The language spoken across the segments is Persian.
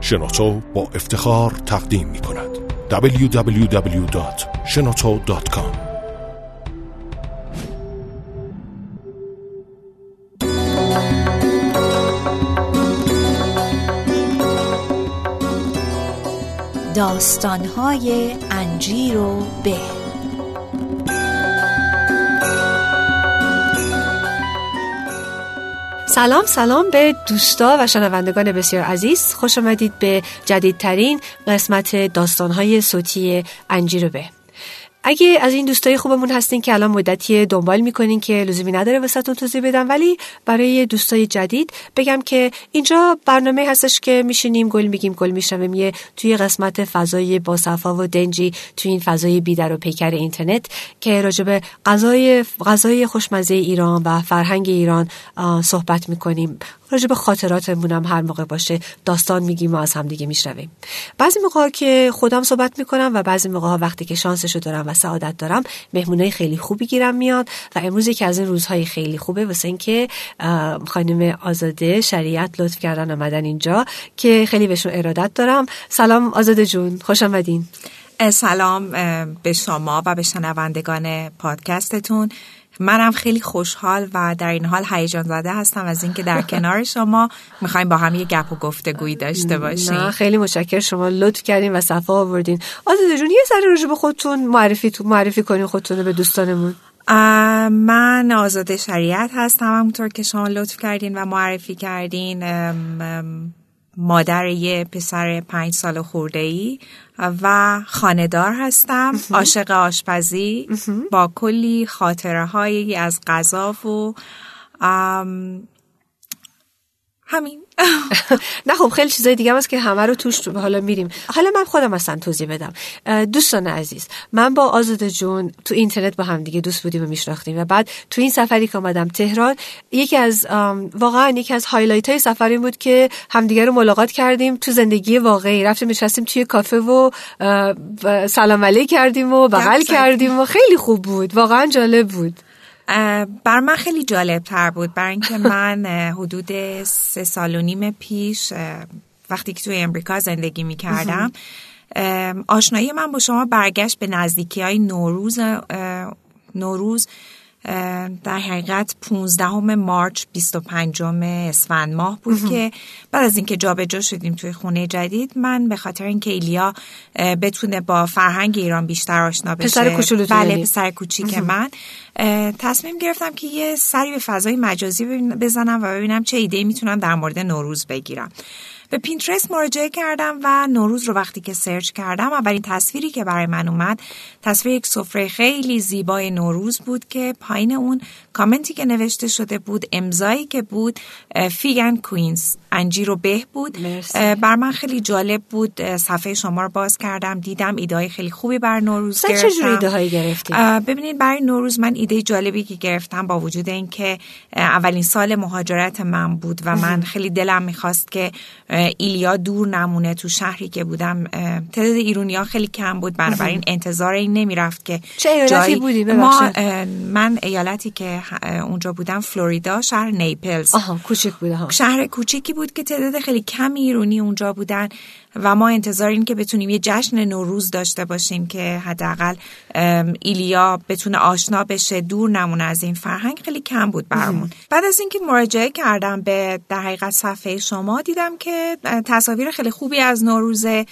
شنوتو با افتخار تقدیم می کند www.shenoto.com داستانهای انجیر و به سلام سلام به دوستا و شنوندگان بسیار عزیز. خوش آمدید به جدیدترین قسمت داستانهای صوتی انجیر و به. اگه از این دوستای خوبمون هستین که الان مدتی دنبال می‌کنین که لزومی نداره واسهتون توضیح بدم ولی برای دوستای جدید بگم که اینجا برنامه هستش که میشینیم گل میگیم گل میشنویم. یه توی قسمت فضای باصفا و دنجی توی این فضای بیدر و پیکر اینترنت که راجب غذای غذای خوشمزه ایران و فرهنگ ایران صحبت می‌کنیم. راجع به خاطراتمون هم هر موقع باشه. داستان میگیم و از همدیگه میشنویم. بعضی موقع که خودم صحبت می‌کنم و بعضی موقع ها وقتی که شانسشو دارم و سعادت دارم مهمونای خیلی خوبی گیرم میاد و امروز که از این روزهای خیلی خوبه واسه اینکه خانم آزاده شریعت لطف کردن آمدن اینجا که خیلی بهشون ارادت دارم. سلام آزاده جون خوش آمدین. سلام به شما و به شنوندگان پادکستتون. منم خیلی خوشحال و در این حال هیجان زده هستم از اینکه در کنار شما می‌خوایم با هم یه گپ و گفتگویی داشته باشیم. نه خیلی متشکرم. شما لطف کردین و صفا آوردین. آزاده جون یه سر روش به خودتون معرفی تو معرفی کنین خودتون به دوستانمون. من آزاده شریعت هستم. همونطور که شما لطف کردین و معرفی کردین مادر یه پسر پنج سال خورده ای و خاندار هستم. عاشق آشپزی. با کلی خاطره هایی از غذا و همین. نه خب خیلی چیزای دیگه هست که همه رو توش حالا میریم. حالا من خودم اصلا توضیح بدم. دوستان عزیز من با آزاده جون تو اینترنت با هم دیگه دوست بودیم و میشناختیم و بعد تو این سفری که آمدم تهران یکی از واقعا یکی از highlight های سفری بود که همدیگه رو ملاقات کردیم تو زندگی واقعی. رفتیم نشستیم توی کافه و سلام علیک کردیم و بغل کردیم و خیلی خوب بود. واقعا جالب بود. بر من خیلی جالب تر بود. برای اینکه من حدود سه سال و نیم پیش وقتی که توی امریکا زندگی می کردم آشنایی من با شما برگشت به نزدیکی های نوروز نوروز. در حقیقت 15 مارچ 25 اسفند ماه بود که بعد از اینکه جابجا شدیم توی خونه جدید من به خاطر اینکه ایلیا بتونه با فرهنگ ایران بیشتر آشنا بشه. پسر بله پسر کوچیک من. تصمیم گرفتم که یه سری به فضای مجازی بزنم و ببینم چه ایده می‌تونم در مورد نوروز بگیرم. به Pinterest مراجعه کردم و نوروز رو وقتی که سرچ کردم اولین تصویری که برای من اومد تصویر یک سفره خیلی زیبای نوروز بود که پایین اون کامنتی که نوشته شده بود امضایی که بود Fig and Quince انجیر و به بود. بر من خیلی جالب بود صفحه شما رو باز کردم دیدم ایده خیلی خوبی بر نوروز گرفتم چه ایده گرفتی؟ ببینید برای نوروز من ایده جالبی که گرفتم با وجود اینکه اولین سال مهاجرت من بود و من خیلی دلم می‌خواست که ایلیا دور نمونه تو شهری که بودم. تعداد ایرونیا خیلی کم بود. بنابراین انتظار این نمی‌رفت که چه ایالتی بودی؟ ما من ایالتی که اونجا بودم فلوریدا شهر نیپلز. آها کوچیک بوده ها شهر کوچیکی بود که تعداد خیلی کم ایرونی اونجا بودن. و ما انتظار این که بتونیم یه جشن نوروز داشته باشیم که حداقل ایلیا بتونه آشنا بشه دور نمونه از این فرهنگ خیلی کم بود برامون. بعد از اینکه مراجعه کردم به در حقیقت صفحه شما دیدم که تصاویر خیلی خوبی از نوروزه.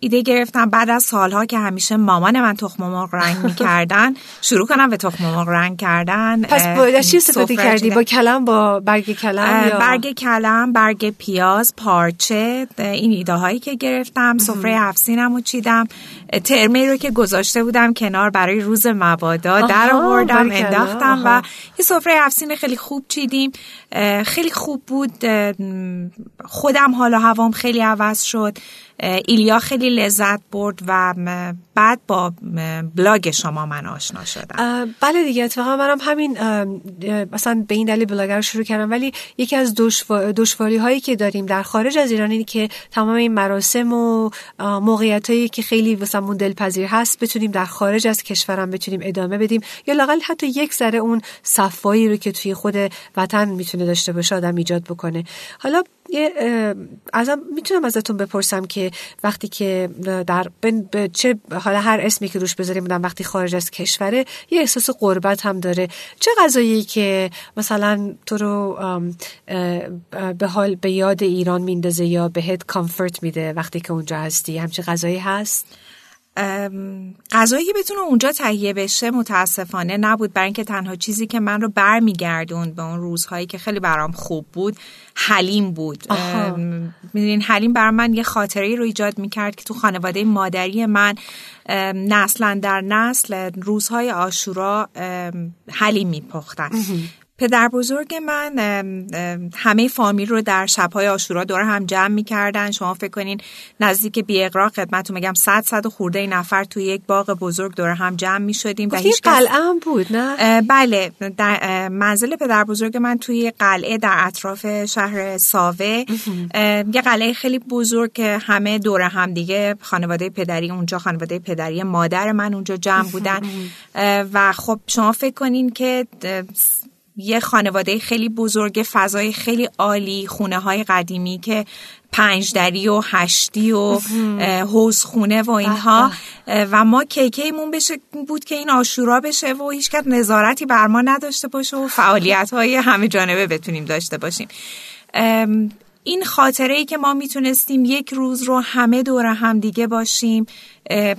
ایده گرفتم بعد از سالها که همیشه مامان من تخم مرغ رنگ می‌کردن شروع کنم به تخم مرغ رنگ کردن پس با چی استفاده کردی؟ با کلم با برگ کلم یا؟ برگ کلم برگ پیاز پارچه این ایده هایی که گرفتم. سفره هفسینم رو چیدم. ترمه رو که گذاشته بودم کنار برای روز مبادا در آوردم انداختم و یه سفره هفسین خیلی خوب چیدیم. خیلی خوب بود. خودم حالا هوام خیلی عوض شد. ایلیا خیلی لذت برد و بعد با بلاگ شما من آشنا شدم. بله دیگه اتفاقا منم همین مثلا به این دلیل بلاگ رو شروع کردم. ولی یکی از دشواری هایی که داریم در خارج از ایران اینه که تمام این مراسم و موقعیت هایی که خیلی واسمون دلپذیر هست بتونیم در خارج از کشورم بتونیم ادامه بدیم. یا لاقل حتی یک ذره اون صفایی رو که توی خود وطن می‌تونه داشته باشه آدم ایجاد بکنه. حالا ازم می‌تونم ازتون بپرسم که وقتی که در به چه حالا هر اسمی که روش بذاریم بودم وقتی خارج از کشوره یه احساس قربت هم داره. چه غذایی که مثلا تو رو به حال به یاد ایران میندازه یا بهت کامفورت میده وقتی که اونجا هستی؟ همچه غذایی هست؟ غذایی که بتونه اونجا تهیه بشه متاسفانه نبود برای اینکه تنها چیزی که من رو برمیگردوند به اون روزهایی که خیلی برام خوب بود حلیم بود. می‌دونین حلیم بر من یه خاطره رو ایجاد می‌کرد که تو خانواده مادری من نسلا در نسل روزهای آشورا حلیم میپختن. پدر بزرگ من همه فامیل رو در شبهای آشورا دور هم جمع می‌کردن. شما فکر کنین نزدیک بی اقرا خدمتتون میگم صد صد خورده نفر توی یک باغ بزرگ دور هم جمع می‌شدیم و هیچ قلعه هم بود نه؟ بله. در منزل پدر بزرگ من توی قلعه در اطراف شهر ساوه. یه قلعه خیلی بزرگ که همه دور هم دیگه خانواده پدری اونجا خانواده پدری مادر من اونجا جمع بودن. و خب شما فکر کنین که یه خانواده خیلی بزرگ فضای خیلی عالی خونه های قدیمی که پنجدری و هشتی و حوز خونه و اینها. و ما کیکیمون بشه بود که این آشورا بشه و هیچکت نظارتی بر ما نداشته باشه و فعالیت های همه جانبه بتونیم داشته باشیم. این خاطره ای که ما می‌تونستیم یک روز رو همه دور هم دیگه باشیم.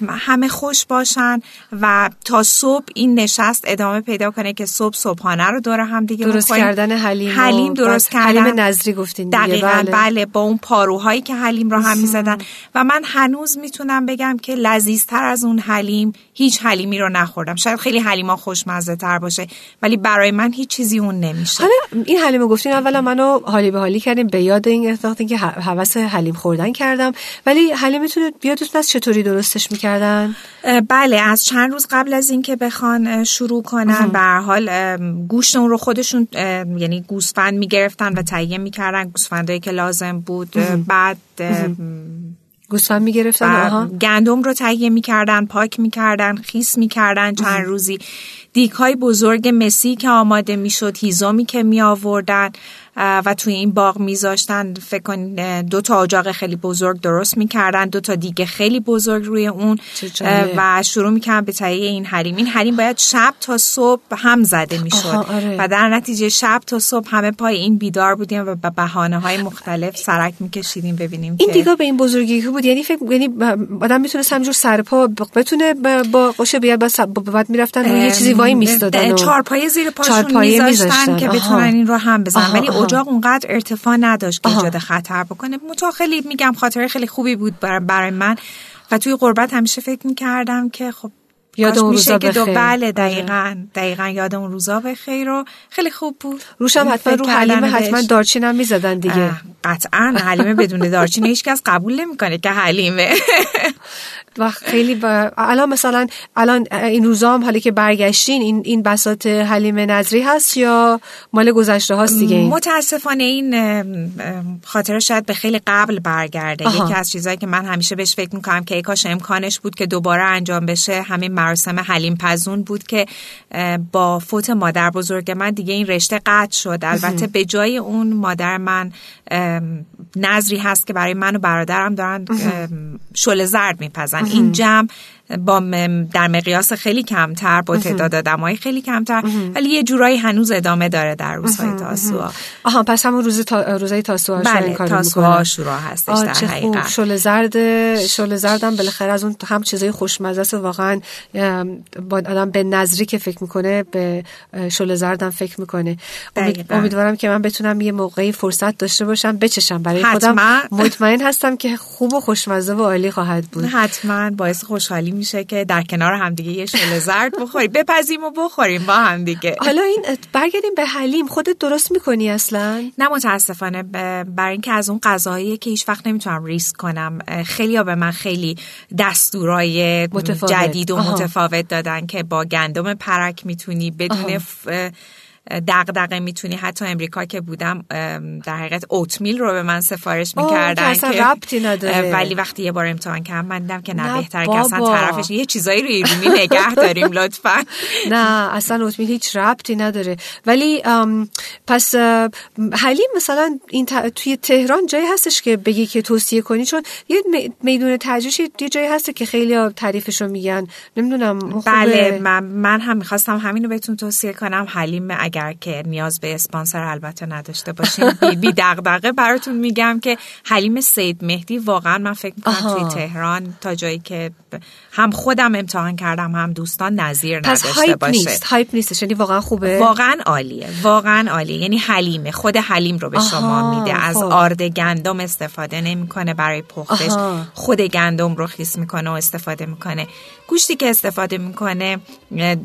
همه خوش باشن و تا صبح این نشست ادامه پیدا کنه که صبح صبحانه رو دور هم دیگه درست کردن حلیم حلیم درست کردن. حلیم نظری گفتین دیگه دقیقا بله. بله با اون پاروهایی که حلیم رو هم می‌زدن. و من هنوز می‌تونم بگم که لذیذتر از اون حلیم هیچ حلیمی رو نخوردم. شاید خیلی حلیما خوشمزه تر باشه ولی برای من هیچ چیزی اون نمیشه. حالا این حلیم گفتین اولا منو حالی به حالی کردیم به یاد این اتفاقی که حوس حلیم خوردن کردم. ولی حلیمتون یادتون از چطوری درستش می‌کردن؟ بله از چند روز قبل از اینکه بخوان شروع کنن به حال گوشت اون رو خودشون یعنی گوسفند می‌گرفتن و تهیه می‌کردن. گوسفندایی که لازم بود بعد گوسفند می‌گرفتن گندم رو تهیه می‌کردن پاک می‌کردن خیس می‌کردن. چند روزی دیک های بزرگ مسی که آماده می‌شد هیزومی که می آوردن و توی این باغ میذاشتن فکر کن دو تا اجاق خیلی بزرگ درست می‌کردن دو تا دیگه خیلی بزرگ روی اون و شروع می‌کردن به تهیه این حریم. این حریم باید شب تا صبح هم زده می‌شد. آره. و در نتیجه شب تا صبح همه پای این بیدار بودیم و به بهانه های مختلف سرک میکشیدیم ببینیم این دیگه به این بزرگی بود یعنی فکر یعنی آدم می‌تونست همجور سر پا بتونه با قشه بیاد بعد می‌رفتن یه چیزی وای میستادن چهارپایه زیر پاشون میذاشتن که بتونن این رو هم بزنن. ولی اجاق اونقدر ارتفاع نداشت که ایجاد خطر بکنه. متا خیلی میگم خاطره خیلی خوبی بود برای من. و توی قربت همیشه فکر می‌کردم که خب یاد اون روزا بخیر. بله آره. دقیقا دقیقا یاد اون روزا بخیر و خیلی خوب بود. روشم حتما رو حلیمه حتما دارچین هم می‌زدن دیگه. قطعا حلیمه بدون دارچین هیچ کس قبول نمی‌کنه که حلیمه. و خیلی با... الان مثلا الان این روزا هم حالی که برگشتین این این بساط حلیم نظری هست یا مال گذشته هاست دیگه این؟ متاسفانه این خاطره شاید به خیلی قبل برگرده. یکی از چیزهایی که من همیشه بهش فکر می‌کنم که کاش امکانش بود که دوباره انجام بشه همین مراسم حلیم پزون بود که با فوت مادر بزرگ من دیگه این رشته قطع شد. البته به جای اون مادر من نظری هست که برای من و برادرم دارن شل زرد میپزن. این جمع با در مقیاس خیلی کمتر با تعداد آدمای خیلی کمتر. ولی یه جورایی هنوز ادامه داره در روزهای تاسوعا آها پس همون روز تا... روزای تاسوعا بله تاسوعا شروع هستش در حقیقت. شل زرد شل زردم بالاخره از اون هم چیزای خوشمزه است. واقعا با آدم به نظری که فکر می‌کنه به شل زردم فکر می‌کنه. امید... امیدوارم که من بتونم یه موقعی فرصت داشته باشم بچشم. برای خودم مطمئن هستم که خوب و خوشمزه و عالی خواهد بود. حتما. باعث خوشحالی میشه که در کنار همدیگه یه شل زرد بخوریم. بپزیم و بخوریم با همدیگه حالا این برگردیم به حلیم. خودت درست می‌کنی اصلا؟ نه متاسفانه. برای اینکه از اون غذاهایی که هیچ وقت نمی‌تونم ریسک کنم. خیلی ها به من خیلی دستورای جدید و متفاوت دادن که با گندم پرک می‌تونی بدون دغدغه می‌تونی حتی امریکا که بودم در حقیقت اوتمیل رو به من سفارش می‌کردن که اصلا ربطی نداره. ولی وقتی یه بار امتحان کردم من دیدم که نه نه بهتره که اصلا. طرفش یه چیزایی روی رومی نگه داریم لطفا نه اصلا اوتمیل هیچ ربطی نداره ولی پس حلیم مثلا این ت- توی تهران جایی هستش که بگی که توصیه کنی چون یه می- میدون ترجیحی یه جایی هست که خیلی تعریفش رو میگن نمی‌دونم خوبه؟ بله من, من هم می‌خواستم همینو بهتون توصیه کنم حلیم اگر که نیاز به اسپانسر البته نداشته باشین بی, بی دغدغه براتون میگم که حلیم سید مهدی واقعا من فکر می‌کنم. توی تهران تا جایی که هم خودم امتحان کردم هم دوستان نظیر پس نداشته هایپ باشه نیست هایپ نیستش یعنی واقعا خوبه واقعا عالیه واقعا عالیه یعنی حلیمه خود حلیم رو به آها، شما میده از خب. آرد گندم استفاده نمی‌کنه برای پختش آها. خود گندم رو خیس می‌کنه و استفاده می‌کنه گوشتی که استفاده می‌کنه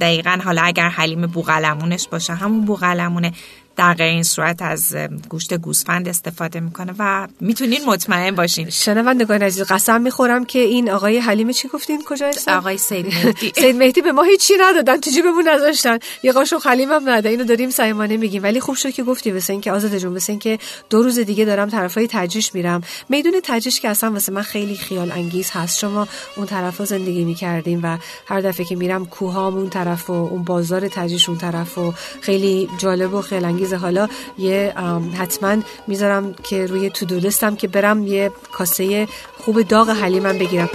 دقیقا حالا اگر حلیم بوغلمونش باشه همون بوغلمونه در غیر این صورت از گوشت گوسفند استفاده می‌کنه و می‌تونین مطمئن باشین. شنوندگان عزیز قسم می‌خورم که این آقای حلیم چی گفتین؟ کجا آقای سید مهدی. سید مهدی به ما هیچی ندادن تو جیبمون نذاشتن. یه قاشق حلیم هم ندادن اینو داریم صمیمانه میگیم. ولی خوب شد که گفتی مثل اینکه آزاده جون مثل اینکه دو روز دیگه دارم طرفای تجریش میرم. میدون تجریش که اصلا واسه من خیلی خیال انگیز هست. شما اون طرفا زندگی می‌کردیم و هر دفعه که میرم کوهام اون طرف و اون بازار تجریش اون طرف و خیلی جالب و خیلی انگیزه. حالا یه حتما می‌ذارم که روی تو دو لیستم که برم یه کاسه خوب داغ حلیمم بگیرم.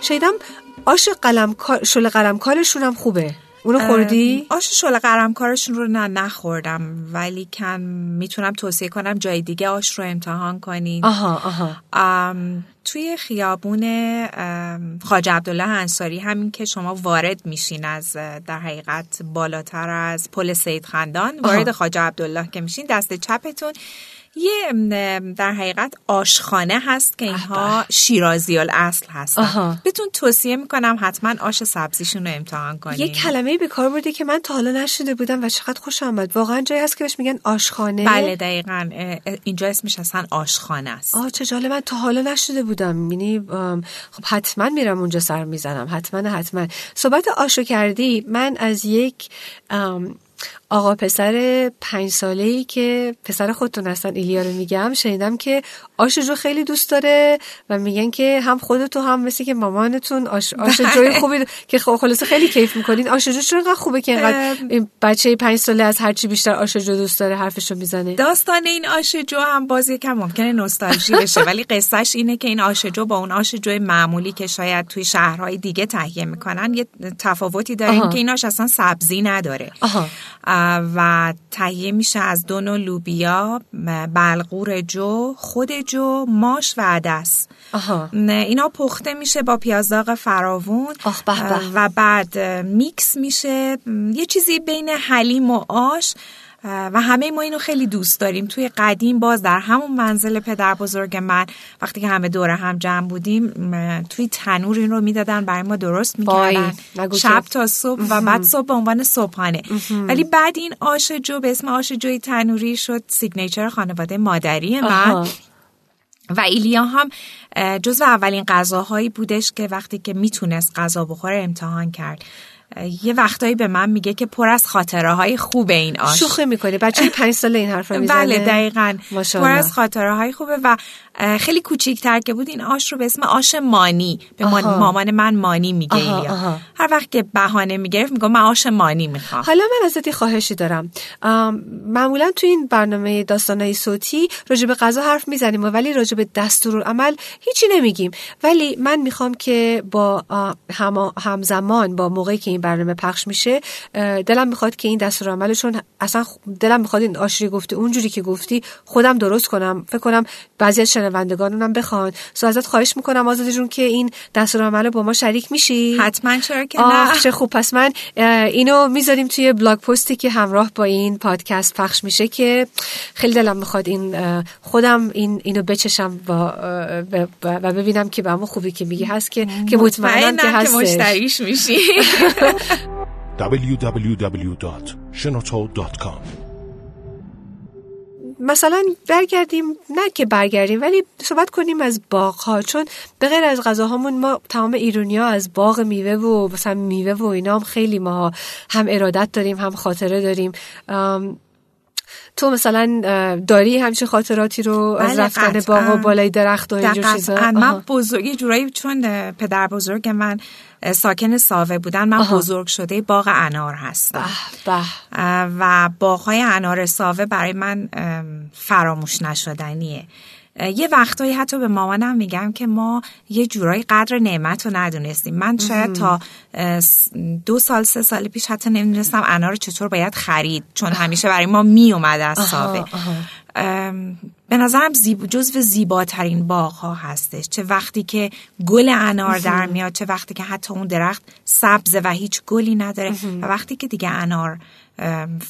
شیدم آش قلم شل قلمکارشون هم خوبه. اونو خوردی؟ آش شل قرمکارشون رو نه نخوردم ولی کن می‌تونم توصیه کنم جای دیگه آش رو امتحان کنین. آها آها. ام، توی خیابون خواجه عبدالله انصاری همین که شما وارد میشین از در حقیقت بالاتر از پل سید خندان وارد خواجه عبدالله که میشین دست چپتون. یه در حقیقت آشخانه هست که اینها شیرازی الاصل هستن. آها. بهتون توصیه می‌کنم حتما آش سبزیشون رو امتحان کنین. یه کلمه به کار بردی که من تا حالا نشده بودم و چقدر خوشم آمد. واقعا جایی هست که بهش میگن آشخانه. بله دقیقا. اینجا اسمش اصلا آشخانه است. آه چه جالب. من تا حالا نشده بودم. یعنی ام، خب حتما میرم اونجا سر می‌زنم. حتما حتما. صحبت آشو کردی. من از یک آقا پسر پنج ساله ای که پسر خودتون هستن ایلیا رو میگم شنیدم که آش جو خیلی دوست داره و میگن که هم خودتو هم مثل که مامانتون آش, آش جوی خوبی که خب خلاصه خیلی کیف می‌کنین. آش جو چرا انقدر خوبه که اینقدر این بچه پنج ساله از هرچی بیشتر آش جو دوست داره حرفشو می‌زنه؟ داستان این آشجو هم باز یکم ممکنه نوستالژی بشه ولی قصهش اینه که این آشجو با اون آشجو معمولی که شاید توی شهرهای دیگه تهیه می‌کنن یه تفاوتی داره. که این آش اصلا سبزی نداره. آها. و تهیه میشه از دو نوع لوبیا بلغور جو خود جو ماش و عدس آها. اینا پخته میشه با پیازداغ فراوون آخ، به. اه، و بعد میکس میشه یه چیزی بین حلیم و آش و همه ما اینو خیلی دوست داریم. توی قدیم باز در همون منزل پدر بزرگ من وقتی که همه دوره هم جمع بودیم توی تنور این رو می‌دادن برای ما درست می‌کردن. شب. تا صبح و بعد صبح به عنوان صبحانه. ولی بعد این آش جو به اسم آش جوی تنوری شد سیگنیچر خانواده مادری من. آها. و ایلیا هم جزو اولین غذاهایی بودش که وقتی که می‌تونست غذا بخوره امتحان کرد. یه وقتایی به من میگه که پر از خاطره های خوب این آش. شوخی می‌کنی. بچه پنج ساله این حرف می‌زنه. بله دقیقا. پر ماشاءالله. از خاطره های خوبه و خیلی کوچیکتر که بود این آش رو به اسم آش مانی به آها. مامان من مانی میگه آها، آها. هر وقت که بهانه می‌گرفت میگم من آش مانی می‌خوام. حالا من ازت خواهشی دارم. معمولا تو این برنامه داستانهای صوتی راجع به غذا حرف می‌زنیم ولی راجع به دستورالعمل هیچی نمیگیم. ولی من می‌خوام که با هم همزمان با موقعی که این برنامه پخش میشه دلم می‌خواد که این دستور عملشون اصلا دلم می‌خواد این آشری گفته اونجوری که گفتی خودم درست کنم. فکر کنم بعضی از شنوندگانم بخوان. سو ازت خواهش می‌کنم آزاده جون که این دستور عمل با ما شریک میشی. حتما چرا که نه. چه خوب. پس من اینو می‌ذاریم توی بلاگ پستی که همراه با این پادکست پخش میشه که خیلی دلم می‌خواد این خودم این اینو بچشم و, و ببینم که به همون خوبی که میگی هست که که مطمئنم که هستش. مشتریش میشی. www.shenoto.com مثلا برگردیم نه که برگردیم ولی صحبت کنیم از باغ ها چون به غیر از غذاهامون ما تمام ایرونیا از باغ میوه و مثلا میوه و اینا هم خیلی ما هم ارادت داریم هم خاطره داریم. تو مثلا داری همچین خاطراتی رو از بله، رفتن باغ و بالای درخت و اینجور چیزا؟ من بزرگی جورایی چون پدر بزرگ من ساکن ساوه بودن من بزرگ شده باغ انار هستم. به و باغهای انار ساوه برای من فراموش نشدنیه. یه وقتایی حتی به مامانم میگم که ما یه جورایی قدر نعمت رو ندونستیم. من شاید تا دو سال سه سال پیش حتی نمی‌دونستم انار چطور باید خرید چون همیشه برای ما میومد از ساوه به نظرم زیب... جزو زیباترین باغ ها هستش. چه وقتی که گل انار در میاد چه وقتی که حتی اون درخت سبزه و هیچ گلی نداره و وقتی که دیگه انار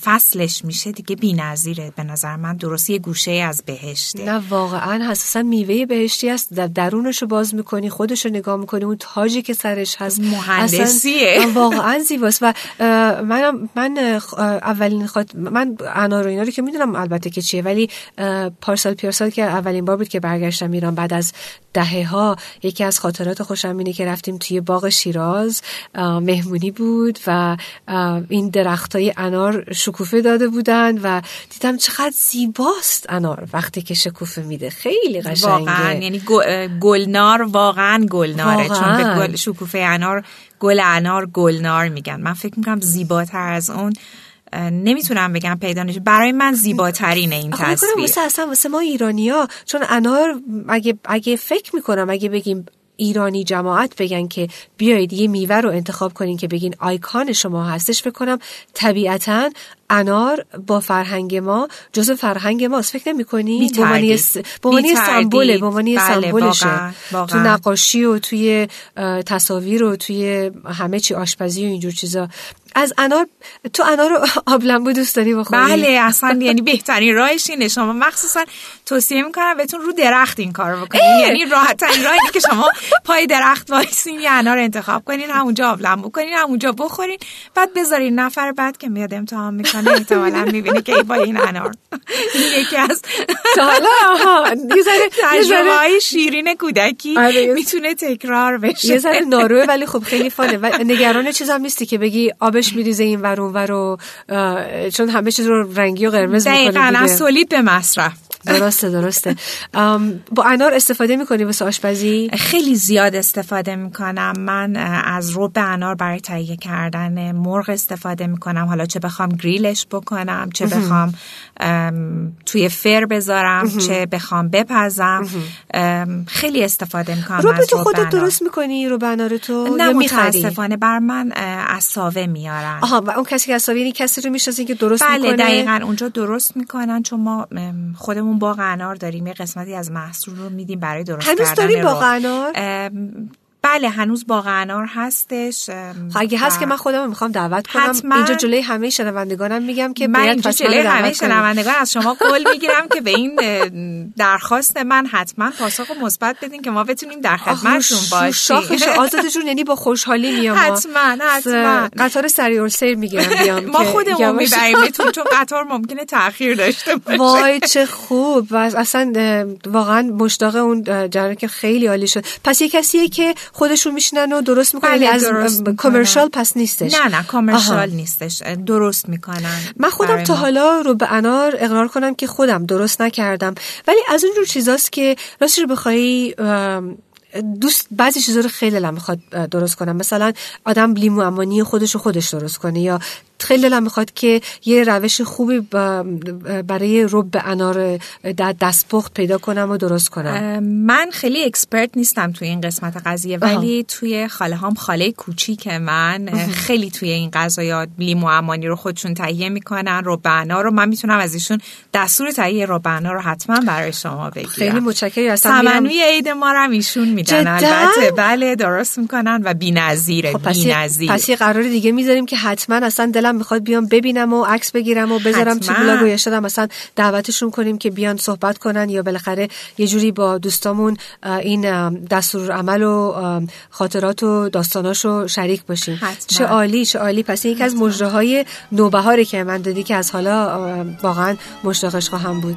فصلش میشه دیگه بی نظیره به نظر من درست یه گوشه از بهشته. نه واقعا حساسا میوه بهشتی است در درونش رو باز می‌کنی خودش رو نگاه می‌کنی اون تاجی که سرش هست مهندسیه. واقعا زیباست. و من من اولین خاط... من انار و اینا رو که می‌دونم البته که چیه ولی پارسال پیارسال که اولین بار بود که برگشتم ایران بعد از دهه ها یکی از خاطرات خوشم اینه که رفتیم توی باغ شیراز مهمونی بود و این درخت های انار شکوفه داده بودن و دیدم چقدر زیباست انار وقتی که شکوفه میده. خیلی قشنگه. واقعا یعنی گلنار واقعا گلناره. چون به گل شکوفه انار گل انار گلنار میگن. من فکر می‌کنم زیباتر از اون نمی‌تونم بگم پیدا نشه. برای من زیباترین این تصویر. واسه اصلا واسه ما ایرانیا چون انار اگه اگه فکر می‌کنم اگه بگیم ایرانی جماعت بگن که بیایید یه میوه رو انتخاب کنین که بگین آیکان شما هستش فکر کنم طبیعتا انار با فرهنگ ما جزء فرهنگ ماست. فکر نمی کنی؟ به عنوان سمبوله به عنوان سمبولشه. تو نقاشی و توی تصاویر و توی همه چی آشپزی و اینجور چیزا. از انار تو انار رو آبلمبو دوست داری بخوری؟ بله اصلا یعنی بهترین راهش اینه. شما مخصوصا توصیه می‌کنم بهتون رو درخت این کار بکنید یعنی راحت ترین راهی که شما پای درخت وایسین یه انار انتخاب کنین همونجا آبلمبو کنین همونجا بخورین بعد بذارین نفر بعد که میاد امتحان می‌کنه. احتمالاً می‌بینه که با این انار. یکی از حالا تجربه شیرین کودکی می‌تونه تکرار بشه. یه ذره ناروه ولی خب خیلی فانه. و نگران چیزام نیستی که بگی آبش میریزه این ور اون ور چون همه چیز رو رنگی و قرمز می‌کنه دقیقاً از سولید به مصرف. درسته درسته. با انار استفاده می‌کنی واسه آشپزی؟ خیلی زیاد استفاده می‌کنم. من از رب انار برای تهیه کردن مرغ استفاده می‌کنم. حالا چه بخوام گریلش بکنم چه بخوام توی فر بذارم چه بخوام بپزم. خیلی استفاده می‌کنم رب تو خودت درست می‌کنی رو انار تو؟ نه متاسفانه بر من از ساوه میارن. آها و اون کسی که از ساوه یعنی کسی رو می‌شناسین که درست بله می‌کنه؟ دقیقا اونجا درست می‌کنن چون ما خودمون باغ انار داریم. یه قسمتی از محصول رو میدیم برای درست هنوز کردن داریم باغ انار بله هنوز باغ انار هستش اگه هست که من خودم می‌خوام دعوت کنم اینجا جلوی همه شنوندگانم میگم که من اینجا جلوی همه. شنوندگان از شما قول می‌گیرم که به این درخواست من حتما پاسخ مثبت بدین که ما بتونیم در خدمتتون باشیم. شاخش آزاده جون یعنی با خوشحالی میام حتما حتما. قطار سریع سیر می‌گیرم بیام ما خودمون میبریمتون چون قطار ممکنه تاخیر داشته باشه. وای چه خوب. و اصلا واقعا مشتاق اون جریان که خیلی عالی شد. پس یه کسیه که خودشون میشینن و درست می‌کنن بله، از درست می‌کنن. کامرشال پس نیستش نه نه کامرشال. نیستش درست می‌کنن من خودم تا. حالا رو به انار اقرار کنم که خودم درست نکردم ولی از اون جور چیزاست که راستش رو بخوای دوست بعضی چیزا رو خیلی دلم می‌خواد درست کنم مثلا آدم لیمو امانی خودش رو خودش درست کنه یا خیلی دلم می‌خواد که یه روش خوبی برای رب انار در دستپخت پیدا کنم و درست کنم. من خیلی اکسپرت نیستم توی این قسمت قضیه ولی توی خاله هم خاله کوچیک من خیلی توی این غذایا لیمو امانی رو خودشون تهیه می‌کنن رب انار رو. من می‌تونم از ایشون دستور تهیه رب انار رو حتما برای شما بگیرم. خیلی متشکرم. اصلا سمنوی عید ما رو ایشون میدن البته. بله درست می‌کنن و بی‌نظیره خب بی‌نظیر. پس یه قرار دیگه می‌ذاریم که حتما اصلا دلم می‌خواد بیام ببینم و عکس بگیرم و بذارم تو بلاگ و یا مثلا دعوتشون کنیم که بیان صحبت کنن یا بالاخره یه جوری با دوستامون این دستور عمل و خاطرات و داستاناشو شریک باشیم. چه عالی چه عالی. پس یکی از مجره های نوبهاری که من دادی که از حالا واقعا مشتاقش خواهم بود.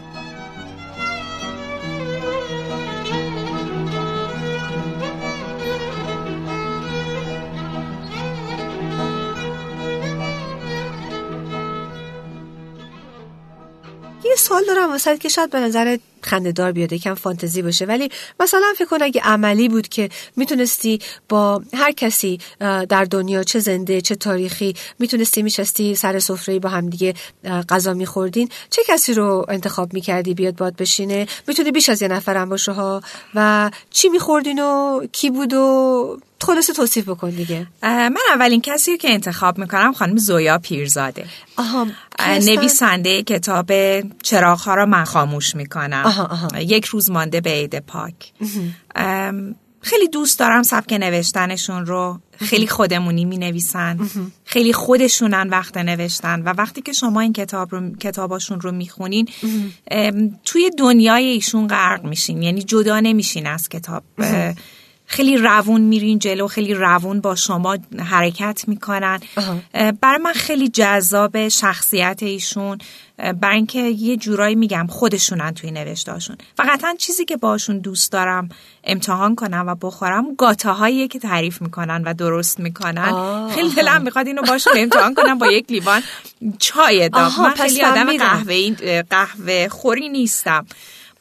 سوال دارم واسه که شاید به نظر خندهدار بیاد یکم فانتزی باشه. ولی مثلا فکر کن اگه عملی بود که می‌تونستی با هر کسی در دنیا چه زنده چه تاریخی می‌تونستی میشستی سر سفره با هم دیگه غذا میخوردین چه کسی رو انتخاب می‌کردی بیاد باد بشینه؟ می‌تونه بیش از یه نفرم باشه ها. و چی میخوردین و کی بود و خلاصه توصیف بکن دیگه. من اولین کسی که انتخاب می‌کنم خانم زویا پیرزاده. آها نویسنده کتاب چراغ ها را من خاموش می‌کنم. یک روز مانده به عید پاک. خیلی دوست دارم سبک نوشتنشون رو. خیلی خودمونی می نویسن خیلی خودشونن وقت نوشتن. و وقتی که شما این کتاب رو کتاباشون رو می‌خونین توی دنیای ایشون غرق میشین. یعنی جدا نمیشین از کتاب. خیلی روون میرین جلو. خیلی روون با شما حرکت می‌کنن. برای من خیلی جذاب شخصیت ایشون. اینکه یه جورایی میگم خودشونن توی نوشتاشون فقط چیزی که باشون دوست دارم امتحان کنم و بخورم گاته که تعریف می‌کنن و درست می‌کنن. خیلی دلم می‌خواد اینو باشون امتحان کنم با یک لیوان چای داغ. من خیلی آدم قهوه قهوه خوری نیستم.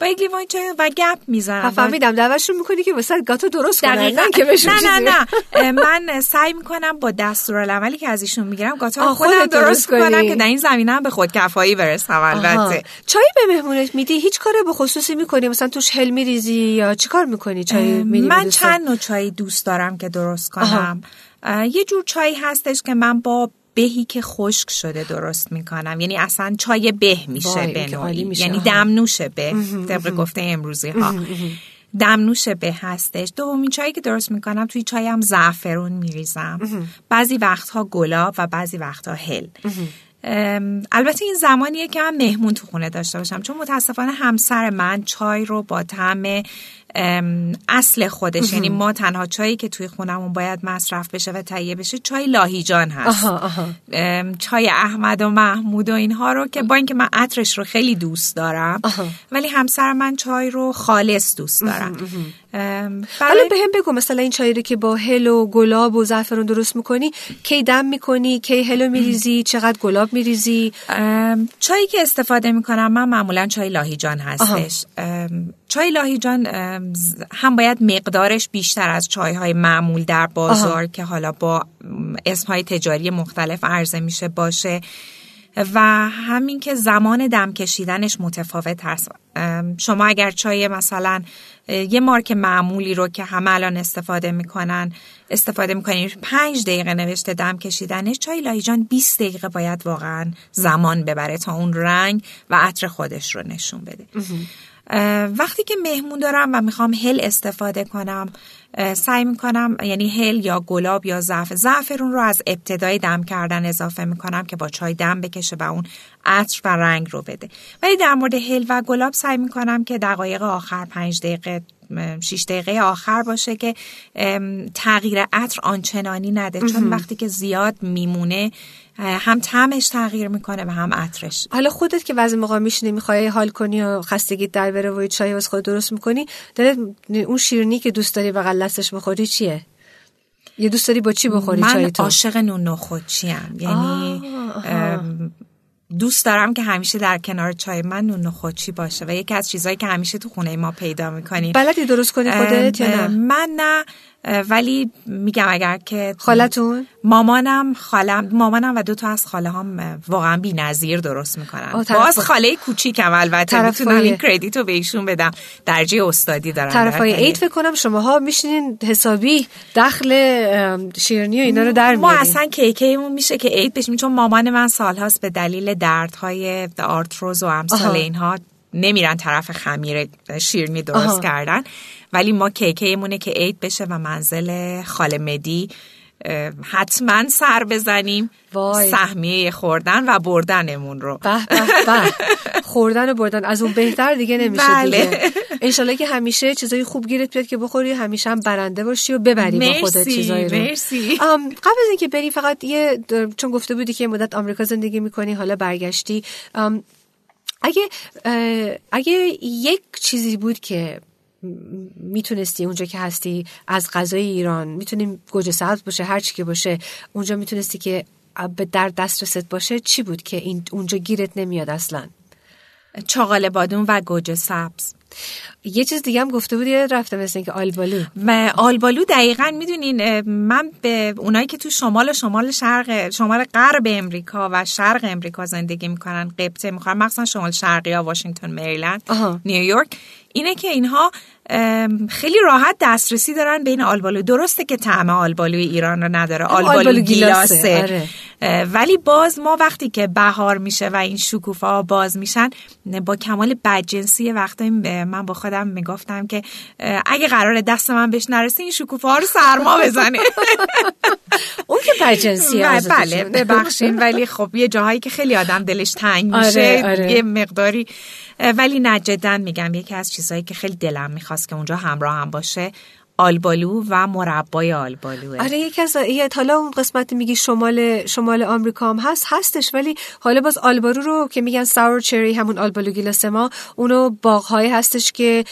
با یک لیوان چای و گپ می‌زنم. فهمیدم دعوتشون می‌کنی که واسه گاتو درست کنن نه که نه نه نه. من سعی می‌کنم با دستورالعملی که از ایشون می‌گیرم گاتو خودم درست کنم که در این زمینه هم به خود کفایی برسم البته. چای به مهمونت میدی؟ هیچ کاری به خصوصی می‌کنی؟ مثلا توش هل میریزی یا چیکار می‌کنی چای من چند نوع چای دوست دارم که درست کنم. یه جور چای هستش که من با بهی که خشک شده درست می‌کنم. یعنی اصلا چای به میشه به یعنی دمنوش به طبق گفته امروزی ها. دمنوش به هستش. دومین چایی که درست می‌کنم توی چایم زعفرون میریزم. بعضی وقتها گلاب و بعضی وقتها هل. البته این زمانیه که من مهمون تو خونه داشته باشم. چون متاسفانه همسر من چای رو با طعم اصل خودش. یعنی ما تنها چایی که توی خونمون باید مصرف بشه و تهیه بشه چای لاهیجان هست. چای احمد و محمود و اینها رو که با اینکه من عطرش رو خیلی دوست دارم ولی همسر من چای رو خالص دوست دارم. حالا به هم بگو مثلا این چایی رو که با هل و گلاب و زعفرون درست می‌کنی کی دم می‌کنی کی هلو میریزی چقدر گلاب میریزی؟ چایی که استفاده می‌کنم من معمولا چای لاهیجان هستش. چای لاهیجان هم باید مقدارش بیشتر از چایهای معمول در بازار که حالا با اسمهای تجاری مختلف عرضه میشه باشه و همین که زمان دم کشیدنش متفاوت هست شما اگر چای مثلا یه مارک معمولی رو که همه الان استفاده می‌کنن استفاده می‌کنین پنج دقیقه نوشته دم کشیدنش چای لاهیجان 20 دقیقه باید واقعا زمان ببره تا اون رنگ و عطر خودش رو نشون بده. وقتی که مهمون دارم و می‌خوام هل استفاده کنم سعی می‌کنم یعنی هل یا گلاب یا زعفر زعفرون رو از ابتدای دم کردن اضافه می‌کنم که با چای دم بکشه و اون عطر و رنگ رو بده. ولی در مورد هل و گلاب سعی می‌کنم که دقایق آخر پنج دقیقه 6 دقیقه آخر باشه که تغییر عطر آنچنانی نده. چون وقتی که زیاد میمونه هم طعمش تغییر می‌کنه و هم عطرش. حالا خودت که بعضی موقع میشینی می‌خوای حال کنی و خستگی در بره و چای واسه خود درست می‌کنی دلت اون شیرینی که دوست داری بغل دستش بخوری چیه؟ یه دوست داری با چی بخوری چای تو؟ من عاشق نون نخودچی یعنی دوست دارم که همیشه در کنار چای من نون نخودچی باشه و یکی از چیزهایی که همیشه تو خونه ما پیدا می‌کنیم. بلدی درست کنی خودت یا نه؟ من نه. ولی میگم اگر که خالتون؟ مامانم خالم مامانم و دو تا از خاله هم واقعا بی نظیر درست می‌کنن. باز خاله کوچیکم البته. می‌تونم این کردیت رو بهشون بدم. درجه استادی دارن طرفای عید فکر کنم شماها میشینین حسابی دخل شیرنی و اینا رو در ما اصلا کیکیمون میشه که عید بشیم چون مامان من سالهاست به دلیل دردهای آرتروز و امثال اینها نمیرن طرف خمیر شیرنی درست آها. کردن. ولی ما کیکیمونه که عید بشه و منزل خاله مدی حتما سر بزنیم. سهمیه خوردن و بردنمون رو. به به به. خوردن و بردن. از اون بهتر دیگه نمیشه بله. دیگه. انشالله که همیشه چیزای خوب گیرت بیاد که بخوری همیشه هم برنده باشی و ببری با خودت چیزایی رو. مرسی. قبل از اینکه بری فقط یه چون گفته بودی که مدت آمریکا زندگی می‌کنی حالا برگشتی. اگه اگه یک چیزی بود که می‌تونستی اونجا که هستی از غذای ایران می‌تونیم گوجه سبز باشه هر چی که باشه اونجا می‌تونستی که به در دسترست باشه چی بود که این اونجا گیرت نمیاد اصلا؟ چاقال بادون و گوجه سبز. یه چیز دیگه هم گفته بودی رفته مثل اینکه آلبالو. آلبالو دقیقا می‌دونین من به اونایی که تو شمال و شمال شرق شمال غرب امریکا و شرق امریکا زندگی می‌کنن قبطه می‌خوان مخصوصا شمال شرقی ها واشنگتن مریلند نیویورک. اینه که اینها خیلی راحت دسترسی دارن بین آلبالو. درسته که طعم آلبالوی ایران رو نداره. آلبالو, گیلاسه. آره. ولی باز ما وقتی که بهار میشه و این شکوفه ها باز میشن با کمال بدجنسی وقتی من با خودم می‌گفتم که اگه قرار دست من بهش نرسه این شکوفه ها رو سرما بزنه. اون که بدجنسی بله ببخشین ولی خب یه جاهایی که خیلی آدم دلش تنگ میشه آره، آره. یه مقداری ولی نه جدا میگم یکی از چیزهایی که خیلی دلم می‌خواست که اونجا همراه هم باشه آلبالو و مربای آلبالوه. آره یکی از حالا اون قسمت میگی شمال شمال آمریکا هم هست هستش ولی حالا باز آلبالو رو که میگن sour cherry همون آلبالو گیلاس ما اونو باغهایی هستش که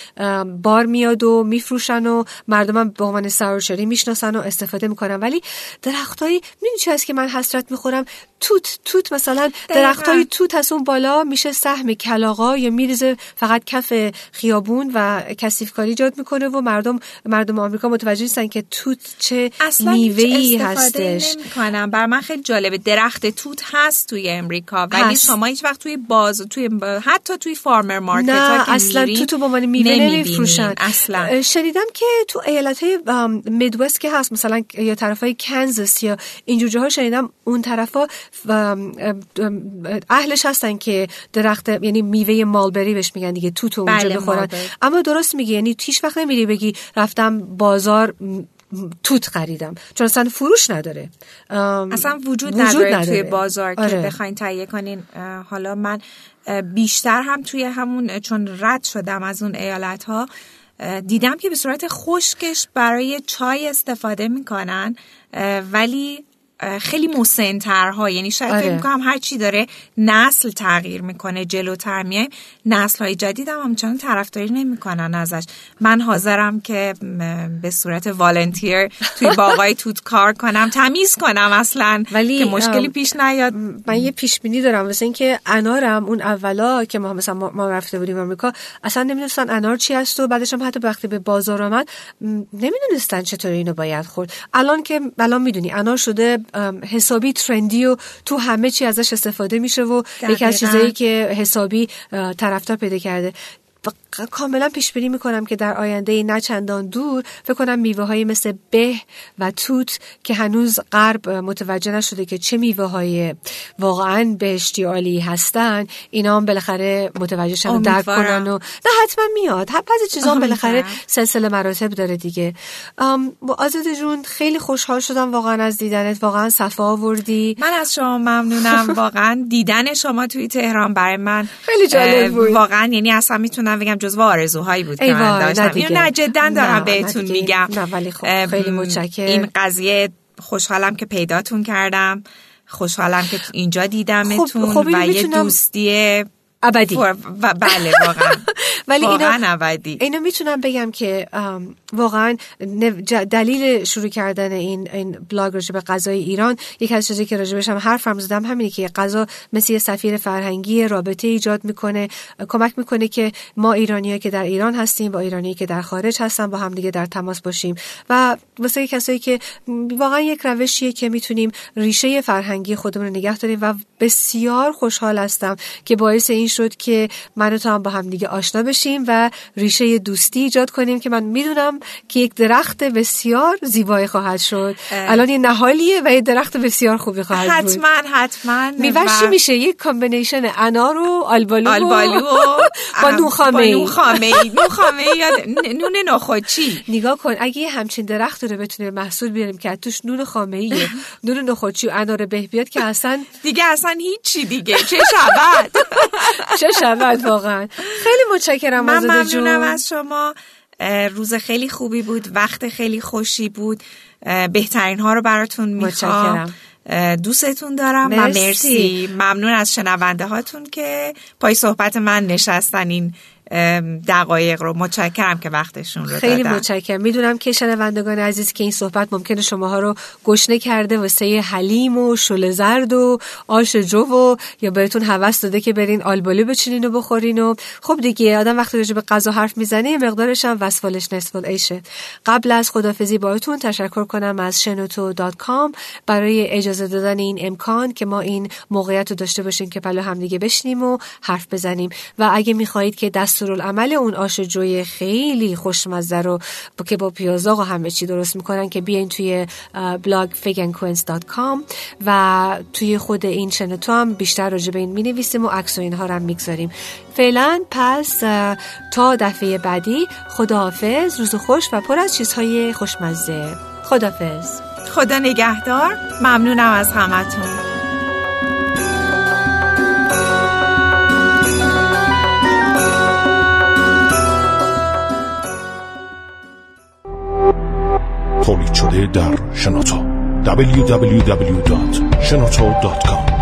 بار میاد و میفروشن و مردم هم به عنوان sour cherry می‌شناسن و استفاده می‌کنن. ولی درختایی می‌دونی چی هست که من حسرت می‌خورم؟ توت توت مثلا درختای توت از اون بالا میشه سهم کلاغا یا میریزه فقط کف خیابون و کثیفکاری ایجاد می‌کنه و مردم مردم آمریکا متوجه نیستن که توت چه میوه‌ای هستش. کنم بر من خیلی جالبه درخت توت هست توی امریکا ولی شما هیچ وقت توی باز توی حتی توی فارمر مارکت نه ها اصلا توت به عنوان میوه نمیفروشن. اصلا. شنیدم که تو ایالت های میدوست که هست مثلا یا طرفای کنزاس یا اینجور جاها شنیدم اون طرفا اهلش هستن که درخت یعنی میوه مالبری بهش میگن دیگه توت اونجا بله بخورن. اما درست میگی یعنی هیچ وقت نمیری بگی رفتم بازار توت خریدم. چون اصلا فروش نداره. اصلا وجود, نداره, توی بازار که آره. بخواین تهیه کنین. حالا من بیشتر هم توی همون چون رد شدم از اون ایالت ها دیدم که به صورت خشکش برای چای استفاده می‌کنن ولی خیلی مسنترها. یعنی شاید آره. فکر می‌کنم هر چی داره نسل تغییر می‌کنه جلوتر میایم نسل های جدید هم همچنان طرفداری نمی‌کنن ازش. من حاضرم که به صورت والنتیر توی باقای توت کار کنم تمیز کنم اصلا ولی که مشکلی پیش نیاد. من یه پیش بینی دارم. مثل اینکه انارم اون اولا که ما مثلا ما رفته بودیم آمریکا اصلا نمی‌دونستن انار چی هست و بعدش هم حتی وقتی به بازار آمد نمی‌دونستن چطور اینو باید خورد. الان که الان می‌دونی انار شده حسابی ترندی و تو همه چی ازش استفاده میشه و یکی از چیزایی که حسابی طرفدار پیدا کرده. کاملا پیش بینی می‌کنم که در آینده نه چندان دور فکر کنم میوه های مثل به و توت که هنوز غرب متوجه نشده که چه میوه های واقعا بهشتی عالی هستن اینا هم بالاخره متوجه شدن درک کنن و نه حتما میاد. بعضی چیزا هم بالاخره سلسله مراتب داره دیگه. آزاده جون خیلی خوشحال شدم واقعا از دیدنت. واقعا صفا آوردی. من از شما ممنونم. واقعا دیدن شما توی تهران برای من خیلی جالب بود. واقعا یعنی اصلا می‌تونم بگم جزو آرزوهایی بود که من داشتم. نه جدا دارم بهتون میگم. نه ولی خب خیلی متشکرم. این قضیه خوشحالم که پیداتون کردم. خوشحالم که اینجا دیدمتون خب، خب و یه دوستی ابدی. بله واقعا. ولی واقعا ابدی. اینو می‌تونم بگم که واقعا دلیل شروع کردن این این بلاگ راجع به غذای ایران یک از چیزی که راجبش هم حرفم زدم همینه که غذا مثل سفیر فرهنگی رابطه ایجاد می‌کنه کمک می‌کنه که ما ایرانیایی که در ایران هستیم با ایرانی که در خارج هستن با هم دیگه در تماس باشیم. و واسه کسایی که واقعا یک روشیه که می‌تونیم ریشه فرهنگی خودمون رو نگه داریم و بسیار خوشحال هستم که باعث این شد که من و تو هم با هم دیگه آشنا بشیم و ریشه دوستی ایجاد کنیم که من می‌دونم که یک درخت بسیار زیبایی خواهد شد. الان یه نهالیه و یه درخت بسیار خوبی خواهد حتما بود. حتما حتما. میوشی میشه؟ یک combination انار و آلبالو, آلبالو با نون خامه نون خامه یا نون نخودچی نگاه کن اگه همچین درخت رو بتونیم محصول بیاریم که توش نون خامه ایه نون نخودچی و انار به بیاد که اصلا دیگه اصلا هیچی دیگه. چه شود چه شود واقعا. خیلی متشکرم من ممنونم از شما. روز خیلی خوبی بود وقت خیلی خوشی بود. بهترین ها رو براتون می‌خوام. دوستتون دارم مرسی. و مرسی. ممنون از شنونده هاتون که پای صحبت من نشستن این دقایق رو. متشکرم که وقتشون رو خیلی متشکرم. می‌دونم که شنوندگان عزیز که این صحبت ممکنه شماها رو گشنه کرده واسه حلیم و شله زرد و آش جو و یا بهتون هوس داده که برین آلبالو بچینین و بخورین و خب دیگه آدم وقتی راجع به غذا حرف می‌زنه مقدارش هم وصف‌العیش نصف‌العیشه قبل از خداحافظی باهاتون تشکر کنم از شنوتو dot com برای اجازه دادن این امکان که ما این موقعیت رو داشته باشیم که پهلو همدیگه بشینیم و حرف بزنیم. و اگه می‌خواهید که دست دستورالعمل اون آش جوی خیلی خوشمزه رو که با پیازاق و همه چی درست می‌کنن که بیاین توی بلاگ figanquins.com و توی خود این شنتو هم بیشتر راجع به این می نویسیم و عکس و اینها رو هم می‌گذاریم. فعلا پس تا دفعه بعدی خداحافظ روز خوش و پر از چیزهای خوشمزه. خداحافظ. خدا نگهدار. ممنونم از همتون. شده در شنوتو www.shenoto.com